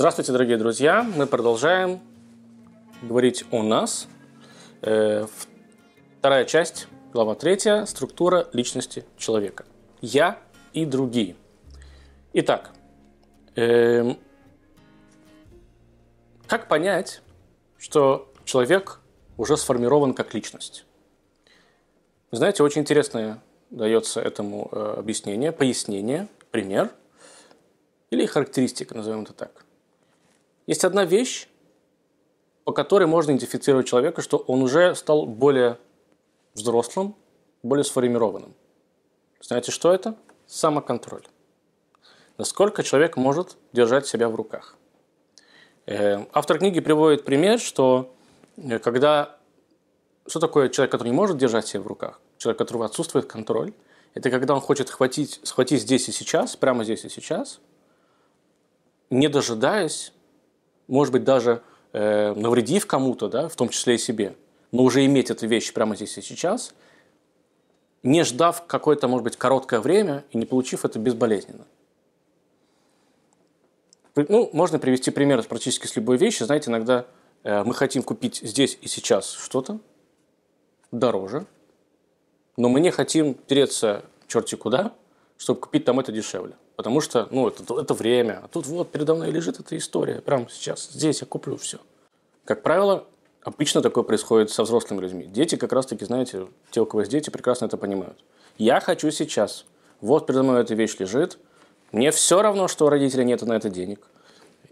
Здравствуйте, дорогие друзья! Мы продолжаем говорить о нас. Э, вторая часть, глава третья, структура личности человека. Я и другие. Итак, эм, как понять, что человек уже сформирован как личность? Знаете, очень интересное дается этому э, объяснение, пояснение, пример или характеристика, назовем это так. Есть одна вещь, по которой можно идентифицировать человека, что он уже стал более взрослым, более сформированным. Знаете, что это? Самоконтроль. Насколько человек может держать себя в руках. Э, автор книги приводит пример, что э, когда... Что такое человек, который не может держать себя в руках? Человек, у которого отсутствует контроль. Это когда он хочет хватить, схватить здесь и сейчас, прямо здесь и сейчас, не дожидаясь, может быть, даже э, навредив кому-то, да, в том числе и себе, но уже иметь эту вещь прямо здесь и сейчас, не ждав какое-то, может быть, короткое время и не получив это безболезненно. Ну, можно привести пример практически с любой вещи. Знаете, иногда э, мы хотим купить здесь и сейчас что-то дороже, но мы не хотим тереться черти куда, чтобы купить там это дешевле. Потому что, ну, это, это время. А тут вот передо мной лежит эта история. Прямо сейчас. Здесь я куплю все. Как правило, обычно такое происходит со взрослыми людьми. Дети как раз-таки, знаете, те, у кого есть дети, прекрасно это понимают. Я хочу сейчас. Вот передо мной эта вещь лежит. Мне все равно, что у родителей нет на это денег.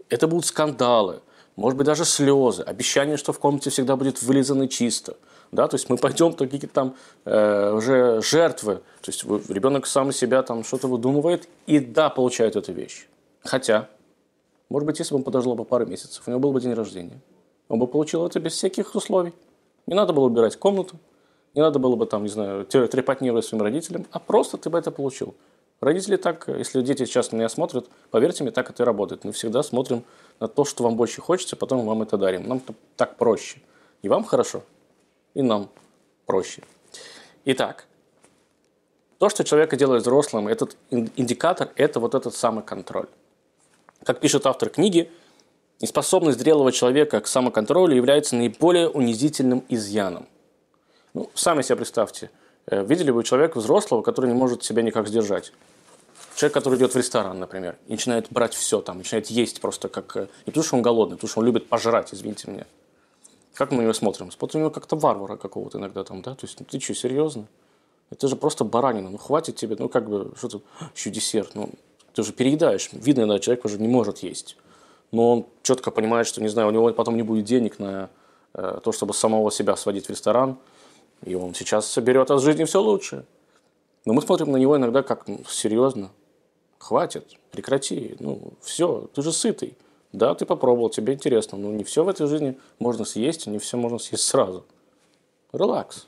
Это будут скандалы, может быть, даже слезы, обещание, что в комнате всегда будет вылизано чисто – да, то есть мы пойдем какие-то там э, уже жертвы, то есть ребенок сам себя там что-то выдумывает и да, получает эту вещь. Хотя, может быть, если бы он подождал бы пару месяцев, у него был бы день рождения, он бы получил это без всяких условий. Не надо было убирать комнату, не надо было бы там, не знаю, трепать нервы своим родителям, а просто ты бы это получил. Родители так, если дети сейчас меня смотрят, поверьте мне, так это и работает. Мы всегда смотрим на то, что вам больше хочется, потом вам это дарим. Нам так проще. И вам хорошо, и нам проще. Итак, то, что человека делает взрослым, этот индикатор – это вот этот самый контроль. Как пишет автор книги, неспособность зрелого человека к самоконтролю является наиболее унизительным изъяном. Ну, сами себе представьте, э, видели бы человека взрослого, который не может себя никак сдержать. Человек, который идет в ресторан, например, и начинает брать все там, начинает есть просто как... Э, не потому, что он голодный, потому, что он любит пожрать, извините меня. Как мы на него смотрим? Смотрим на него как-то варвара какого-то иногда там, да? То есть, ну, ты что, серьезно? Это же просто баранина, ну хватит тебе, ну как бы, что то еще десерт, ну ты же переедаешь. Видно, да, человек уже не может есть. Но он четко понимает, что, не знаю, у него потом не будет денег на э, то, чтобы самого себя сводить в ресторан. И он сейчас соберет от жизни все лучшее. Но мы смотрим на него иногда как, ну, серьезно, хватит, прекрати, ну все, ты же сытый. Да, ты попробовал, тебе интересно, но не все в этой жизни можно съесть, не все можно съесть сразу. Релакс.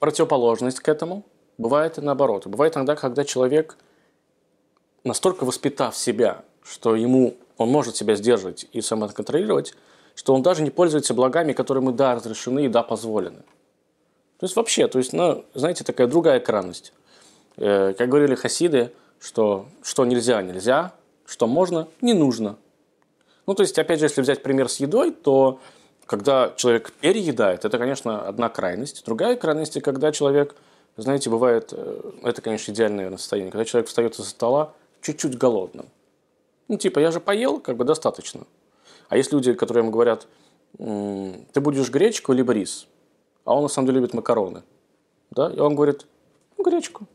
Противоположность к этому бывает и наоборот. Бывает иногда, когда человек, настолько воспитав себя, что ему он может себя сдерживать и самоконтролировать, что он даже не пользуется благами, которые ему да разрешены и да позволены. То есть вообще, то есть, ну, знаете, такая другая крайность. Э, как говорили хасиды, что что нельзя, нельзя, что можно, не нужно – ну, то есть, опять же, если взять пример с едой, то когда человек переедает, это, конечно, одна крайность. Другая крайность, когда человек, знаете, бывает, э, это, конечно, идеальное состояние, когда человек встает из стола чуть-чуть голодным. Ну, типа, я же поел, как бы достаточно. А есть люди, которые ему говорят, ты будешь гречку либо рис, а он на самом деле любит макароны. Да? И он говорит, ну, гречку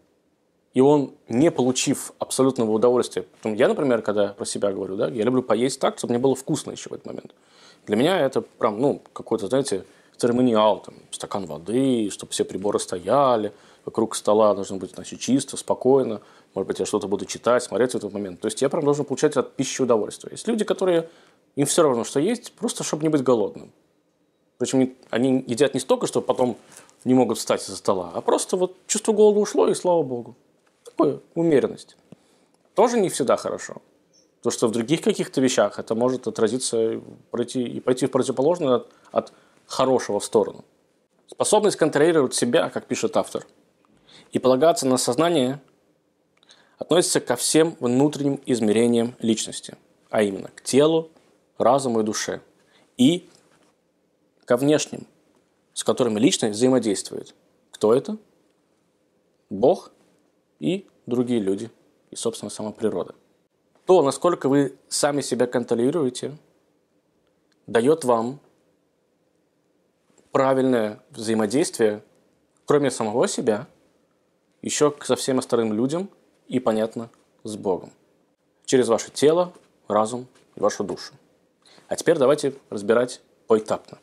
и он, не получив абсолютного удовольствия, я, например, когда про себя говорю, да, я люблю поесть так, чтобы мне было вкусно еще в этот момент. Для меня это прям, ну, какой-то, знаете, церемониал, там, стакан воды, чтобы все приборы стояли, вокруг стола должно быть, значит, чисто, спокойно, может быть, я что-то буду читать, смотреть в этот момент. То есть я прям должен получать от пищи удовольствие. Есть люди, которые, им все равно, что есть, просто чтобы не быть голодным. Причем они едят не столько, что потом не могут встать из-за стола, а просто вот чувство голода ушло, и слава богу такую умеренность. Тоже не всегда хорошо. То, что в других каких-то вещах это может отразиться пройти, и пойти в противоположную от, от хорошего в сторону. Способность контролировать себя, как пишет автор, и полагаться на сознание относится ко всем внутренним измерениям личности, а именно к телу, разуму и душе. И ко внешним, с которыми личность взаимодействует. Кто это? Бог и другие люди, и, собственно, сама природа. То, насколько вы сами себя контролируете, дает вам правильное взаимодействие, кроме самого себя, еще со всем остальным людям и, понятно, с Богом. Через ваше тело, разум и вашу душу. А теперь давайте разбирать поэтапно.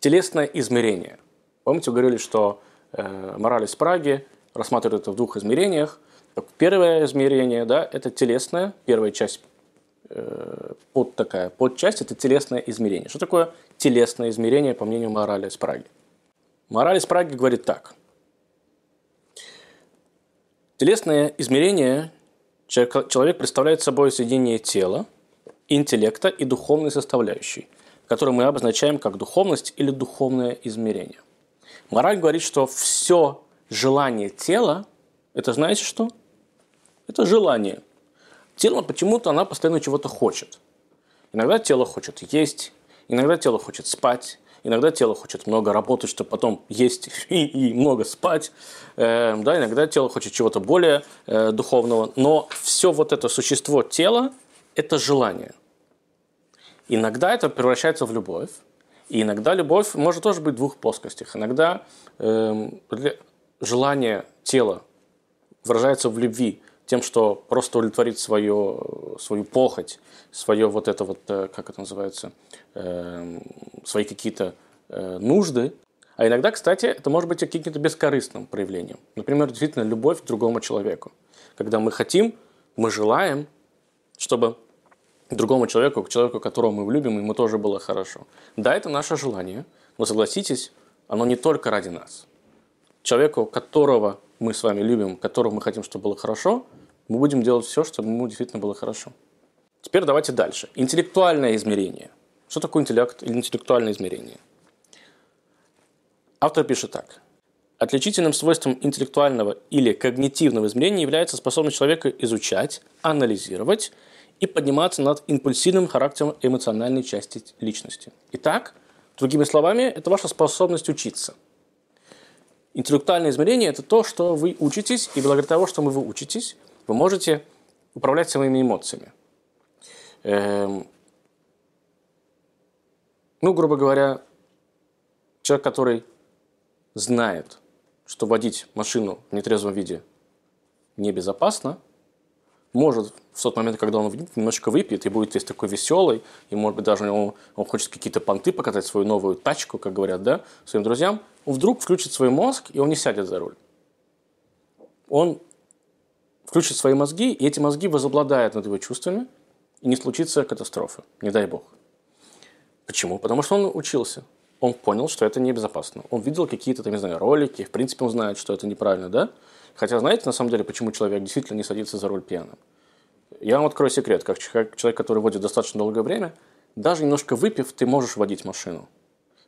Телесное измерение. Помните, говорили, что э, мораль из Праги рассматривает это в двух измерениях. Первое измерение, да, это телесное, первая часть э, под такая подчасть – это телесное измерение. Что такое телесное измерение, по мнению морали из Праги? Мораль из говорит так. Телесное измерение человек представляет собой соединение тела, интеллекта и духовной составляющей, которую мы обозначаем как духовность или духовное измерение. Мораль говорит, что все желание тела – это знаете что? Это желание. Тело почему-то она постоянно чего-то хочет. Иногда тело хочет есть, иногда тело хочет спать, иногда тело хочет много работать, чтобы потом есть и, и много спать. Э, да, иногда тело хочет чего-то более э, духовного. Но все вот это существо тела – это желание. Иногда это превращается в любовь. И иногда любовь может тоже быть в двух плоскостях. Иногда э, желание тела выражается в любви тем, что просто удовлетворить свое, свою похоть, свое вот это вот, э, как это называется, э, свои какие-то э, нужды. А иногда, кстати, это может быть каким-то бескорыстным проявлением. Например, действительно любовь к другому человеку. Когда мы хотим, мы желаем, чтобы другому человеку, к человеку, которого мы любим, ему тоже было хорошо. Да, это наше желание, но согласитесь, оно не только ради нас. Человеку, которого мы с вами любим, которого мы хотим, чтобы было хорошо, мы будем делать все, чтобы ему действительно было хорошо. Теперь давайте дальше. Интеллектуальное измерение. Что такое интеллект или интеллектуальное измерение? Автор пишет так. Отличительным свойством интеллектуального или когнитивного измерения является способность человека изучать, анализировать и подниматься над импульсивным характером эмоциональной части личности. Итак, другими словами, это ваша способность учиться – Интеллектуальное измерение – это то, что вы учитесь, и благодаря того, что вы учитесь, вы можете управлять своими эмоциями. Эм, ну, грубо говоря, человек, который знает, что водить машину в нетрезвом виде небезопасно, может в тот момент, когда он немножко выпьет и будет весь такой веселый, и, может быть, даже он, он хочет какие-то понты показать, свою новую тачку, как говорят, да, своим друзьям, вдруг включит свой мозг, и он не сядет за руль. Он включит свои мозги, и эти мозги возобладают над его чувствами, и не случится катастрофы, не дай бог. Почему? Потому что он учился. Он понял, что это небезопасно. Он видел какие-то, там, не знаю, ролики, в принципе, он знает, что это неправильно, да? Хотя, знаете, на самом деле, почему человек действительно не садится за руль пьяным? Я вам открою секрет. Как человек, который водит достаточно долгое время, даже немножко выпив, ты можешь водить машину.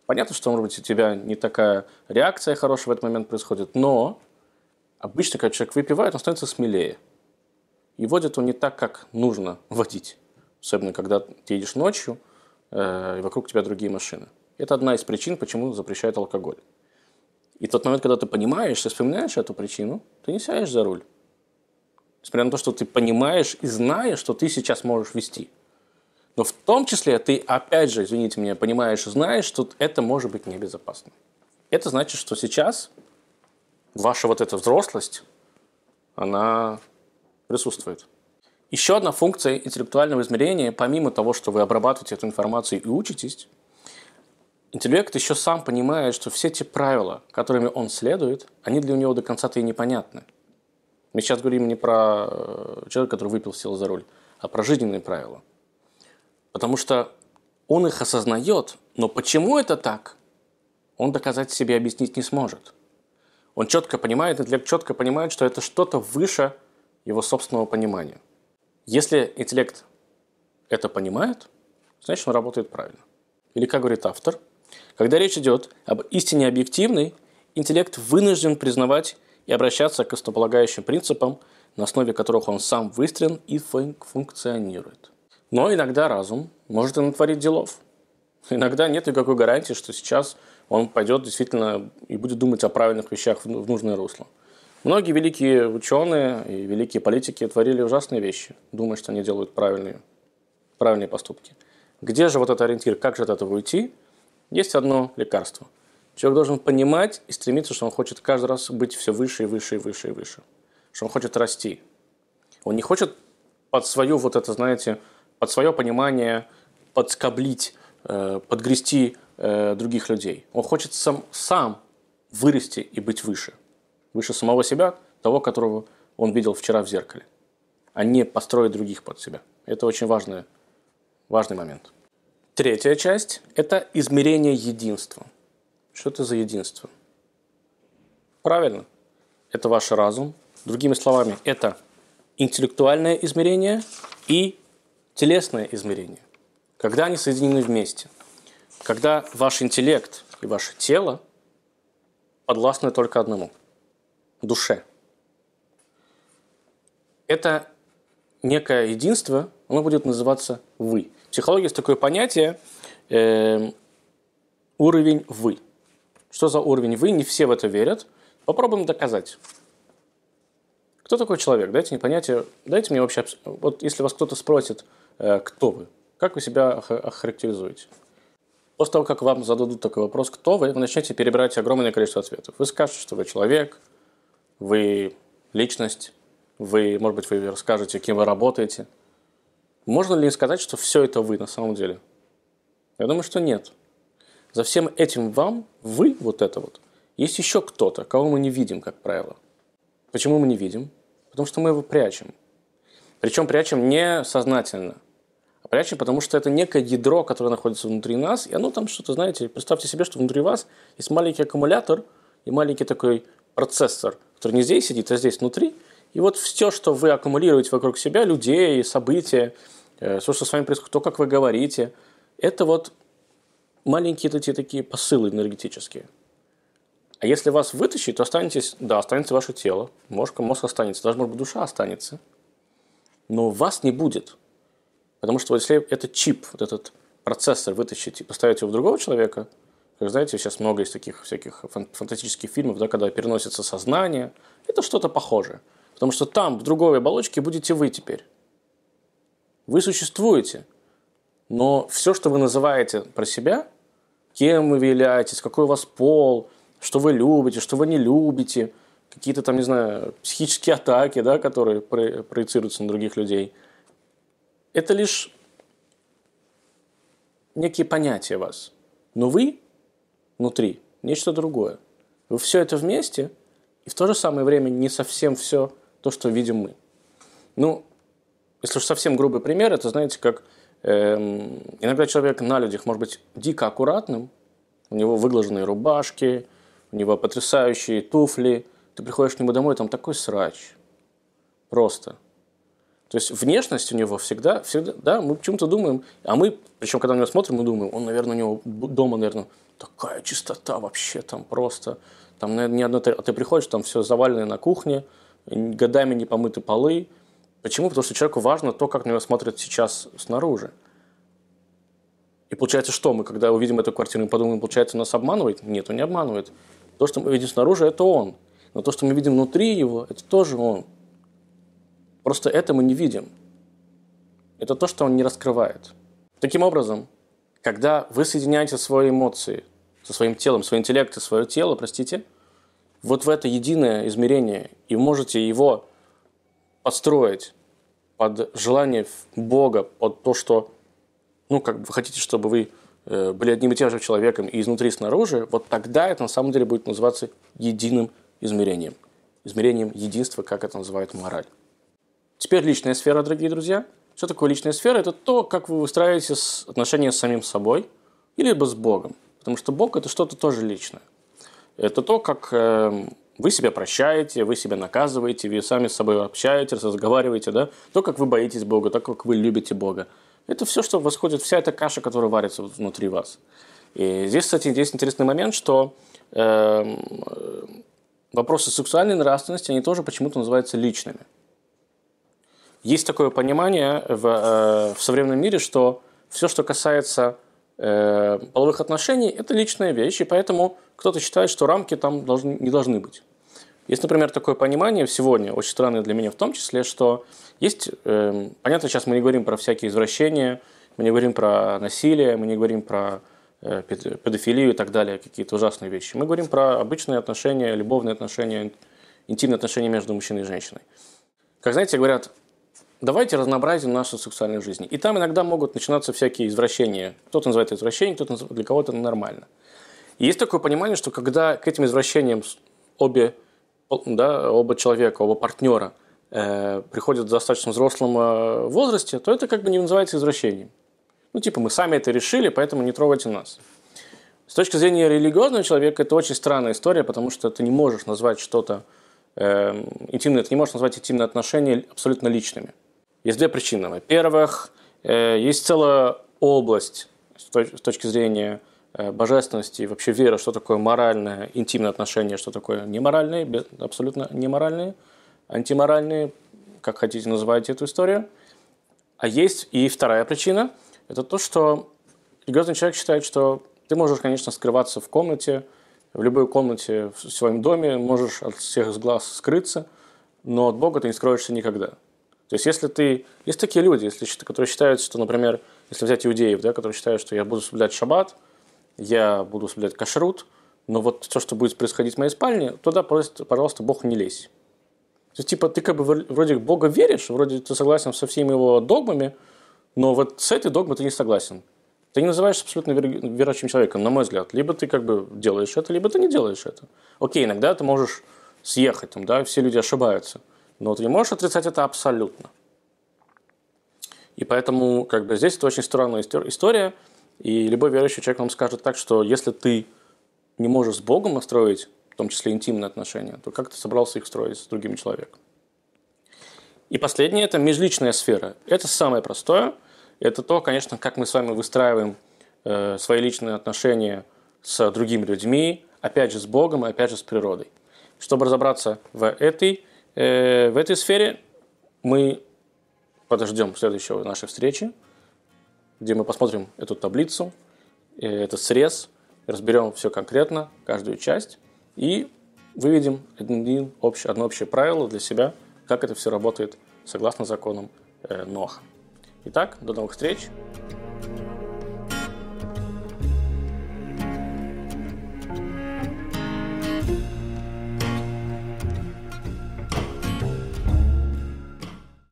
Понятно, что, может быть, у тебя не такая реакция хорошая в этот момент происходит, но обычно, когда человек выпивает, он становится смелее. И водит он не так, как нужно водить. Особенно, когда ты едешь ночью, э, и вокруг тебя другие машины. Это одна из причин, почему запрещают алкоголь. И тот момент, когда ты понимаешь и вспоминаешь эту причину, ты не сядешь за руль. Несмотря на то, что ты понимаешь и знаешь, что ты сейчас можешь вести – но в том числе ты, опять же, извините меня, понимаешь и знаешь, что это может быть небезопасно. Это значит, что сейчас ваша вот эта взрослость, она присутствует. Еще одна функция интеллектуального измерения, помимо того, что вы обрабатываете эту информацию и учитесь, интеллект еще сам понимает, что все те правила, которыми он следует, они для него до конца-то и непонятны. Мы сейчас говорим не про э, человека, который выпил, сел за руль, а про жизненные правила. Потому что он их осознает, но почему это так, он доказать себе объяснить не сможет. Он четко понимает, интеллект четко понимает, что это что-то выше его собственного понимания. Если интеллект это понимает, значит он работает правильно. Или, как говорит автор, когда речь идет об истине объективной, интеллект вынужден признавать и обращаться к основополагающим принципам, на основе которых он сам выстроен и функционирует. Но иногда разум может и натворить делов. Иногда нет никакой гарантии, что сейчас он пойдет действительно и будет думать о правильных вещах в нужное русло. Многие великие ученые и великие политики творили ужасные вещи, думая, что они делают правильные, правильные поступки. Где же вот этот ориентир, как же от этого уйти? Есть одно лекарство. Человек должен понимать и стремиться, что он хочет каждый раз быть все выше и выше и выше и выше. Что он хочет расти. Он не хочет под свою вот это, знаете, под свое понимание подскоблить, э, подгрести э, других людей. Он хочет сам, сам вырасти и быть выше. Выше самого себя, того, которого он видел вчера в зеркале. А не построить других под себя. Это очень важный, важный момент. Третья часть – это измерение единства. Что это за единство? Правильно. Это ваш разум. Другими словами, это интеллектуальное измерение и телесное измерение. Когда они соединены вместе. Когда ваш интеллект и ваше тело подвластны только одному – душе. Это некое единство, оно будет называться «вы». В психологии есть такое понятие э, уровень «вы». Что за уровень «вы»? Не все в это верят. Попробуем доказать. Кто такой человек? Дайте мне понятие, дайте мне вообще, вот если вас кто-то спросит, кто вы, как вы себя охарактеризуете? После того, как вам зададут такой вопрос, кто вы, вы начнете перебирать огромное количество ответов. Вы скажете, что вы человек, вы личность, вы, может быть, вы расскажете, кем вы работаете. Можно ли сказать, что все это вы на самом деле? Я думаю, что нет. За всем этим вам, вы, вот это вот, есть еще кто-то, кого мы не видим, как правило. Почему мы не видим? Потому что мы его прячем. Причем прячем не сознательно, прячем, потому что это некое ядро, которое находится внутри нас, и оно там что-то, знаете, представьте себе, что внутри вас есть маленький аккумулятор и маленький такой процессор, который не здесь сидит, а здесь внутри, и вот все, что вы аккумулируете вокруг себя, людей, события, э, все, что с вами происходит, то, как вы говорите, это вот маленькие эти такие посылы энергетические – а если вас вытащить, то останетесь, да, останется ваше тело, мозг, мозг останется, даже, может быть, душа останется, но вас не будет. Потому что если этот чип, вот этот процессор вытащить и поставить его в другого человека, как знаете, сейчас много из таких всяких фантастических фильмов, да, когда переносится сознание, это что-то похожее. Потому что там, в другой оболочке, будете вы теперь. Вы существуете. Но все, что вы называете про себя, кем вы являетесь, какой у вас пол – что вы любите, что вы не любите, какие-то там, не знаю, психические атаки, да, которые проецируются на других людей. Это лишь некие понятия вас. Но вы внутри нечто другое. Вы все это вместе, и в то же самое время не совсем все то, что видим мы. Ну, если уж совсем грубый пример, это, знаете, как эм, иногда человек на людях может быть дико аккуратным, у него выглаженные рубашки – у него потрясающие туфли, ты приходишь к нему домой, там такой срач. Просто. То есть внешность у него всегда, всегда, да, мы почему-то думаем, а мы, причем когда на него смотрим, мы думаем, он, наверное, у него дома, наверное, такая чистота вообще там просто, там ни одно, а ты приходишь, там все заваленное на кухне, годами не помыты полы. Почему? Потому что человеку важно то, как на него смотрят сейчас снаружи. И получается, что мы, когда увидим эту квартиру, мы подумаем, получается, нас обманывает? Нет, он не обманывает. То, что мы видим снаружи, это он. Но то, что мы видим внутри его, это тоже он. Просто это мы не видим. Это то, что он не раскрывает. Таким образом, когда вы соединяете свои эмоции со своим телом, свой интеллект и свое тело, простите, вот в это единое измерение, и можете его подстроить под желание Бога, под то, что, ну, как вы хотите, чтобы вы Э, были одним и тем же человеком и изнутри, и снаружи, вот тогда это на самом деле будет называться единым измерением. Измерением единства, как это называют мораль. Теперь личная сфера, дорогие друзья. Что такое личная сфера? Это то, как вы выстраиваете отношения с самим собой или с Богом. Потому что Бог – это что-то тоже личное. Это то, как эм, вы себя прощаете, вы себя наказываете, вы сами с собой общаетесь, разговариваете, да? То, как вы боитесь Бога, то, как вы любите Бога. Это все, что восходит, вся эта каша, которая варится внутри вас. И здесь, кстати, есть интересный момент, что э, вопросы сексуальной нравственности, они тоже почему-то называются личными. Есть такое понимание в, э, в современном мире, что все, что касается э, половых отношений, это личная вещь, и поэтому кто-то считает, что рамки там должны, не должны быть. Есть, например, такое понимание сегодня, очень странное для меня в том числе, что есть, э, понятно, сейчас мы не говорим про всякие извращения, мы не говорим про насилие, мы не говорим про э, педофилию и так далее, какие-то ужасные вещи. Мы говорим про обычные отношения, любовные отношения, интимные отношения между мужчиной и женщиной. Как знаете, говорят, давайте разнообразим нашу сексуальную жизнь. И там иногда могут начинаться всякие извращения. Кто-то называет это извращением, кто-то для кого-то нормально. И есть такое понимание, что когда к этим извращениям обе, да, оба человека, оба партнера э, приходят в достаточно взрослом э, возрасте, то это как бы не называется извращением. Ну, типа, мы сами это решили, поэтому не трогайте нас. С точки зрения религиозного человека это очень странная история, потому что ты не можешь назвать что-то э, интимное, ты не можешь назвать интимные отношения абсолютно личными. Есть две причины. Во-первых, э, есть целая область с точки зрения э, божественности и вообще веры, что такое моральное, интимное отношение, что такое неморальные, абсолютно неморальные, антиморальные, как хотите называйте эту историю. А есть и вторая причина, это то, что религиозный человек считает, что ты можешь, конечно, скрываться в комнате, в любой комнате в своем доме, можешь от всех глаз скрыться, но от Бога ты не скроешься никогда. То есть, если ты... Есть такие люди, если, которые считают, что, например, если взять иудеев, да, которые считают, что я буду соблюдать шаббат, я буду соблюдать кашрут, но вот все, что будет происходить в моей спальне, туда, пожалуйста, Бог не лезь. То есть, типа, ты как бы вроде в Бога веришь, вроде ты согласен со всеми его догмами, но вот с этой догмой ты не согласен. Ты не называешься абсолютно верующим человеком, на мой взгляд. Либо ты как бы делаешь это, либо ты не делаешь это. Окей, иногда ты можешь съехать, там, да, все люди ошибаются. Но ты не можешь отрицать это абсолютно. И поэтому как бы здесь это очень странная история. И любой верующий человек вам скажет так, что если ты не можешь с Богом строить, в том числе интимные отношения, то как ты собрался их строить с другим человеком? И последнее – это межличная сфера. Это самое простое. Это то, конечно, как мы с вами выстраиваем э, свои личные отношения с другими людьми, опять же с Богом и опять же с природой. Чтобы разобраться в этой в этой сфере мы подождем следующего нашей встречи, где мы посмотрим эту таблицу, э, этот срез, разберем все конкретно, каждую часть, и выведем один общий, одно общее правило для себя, как это все работает согласно законам э, Ноха. Итак, до новых встреч! thank you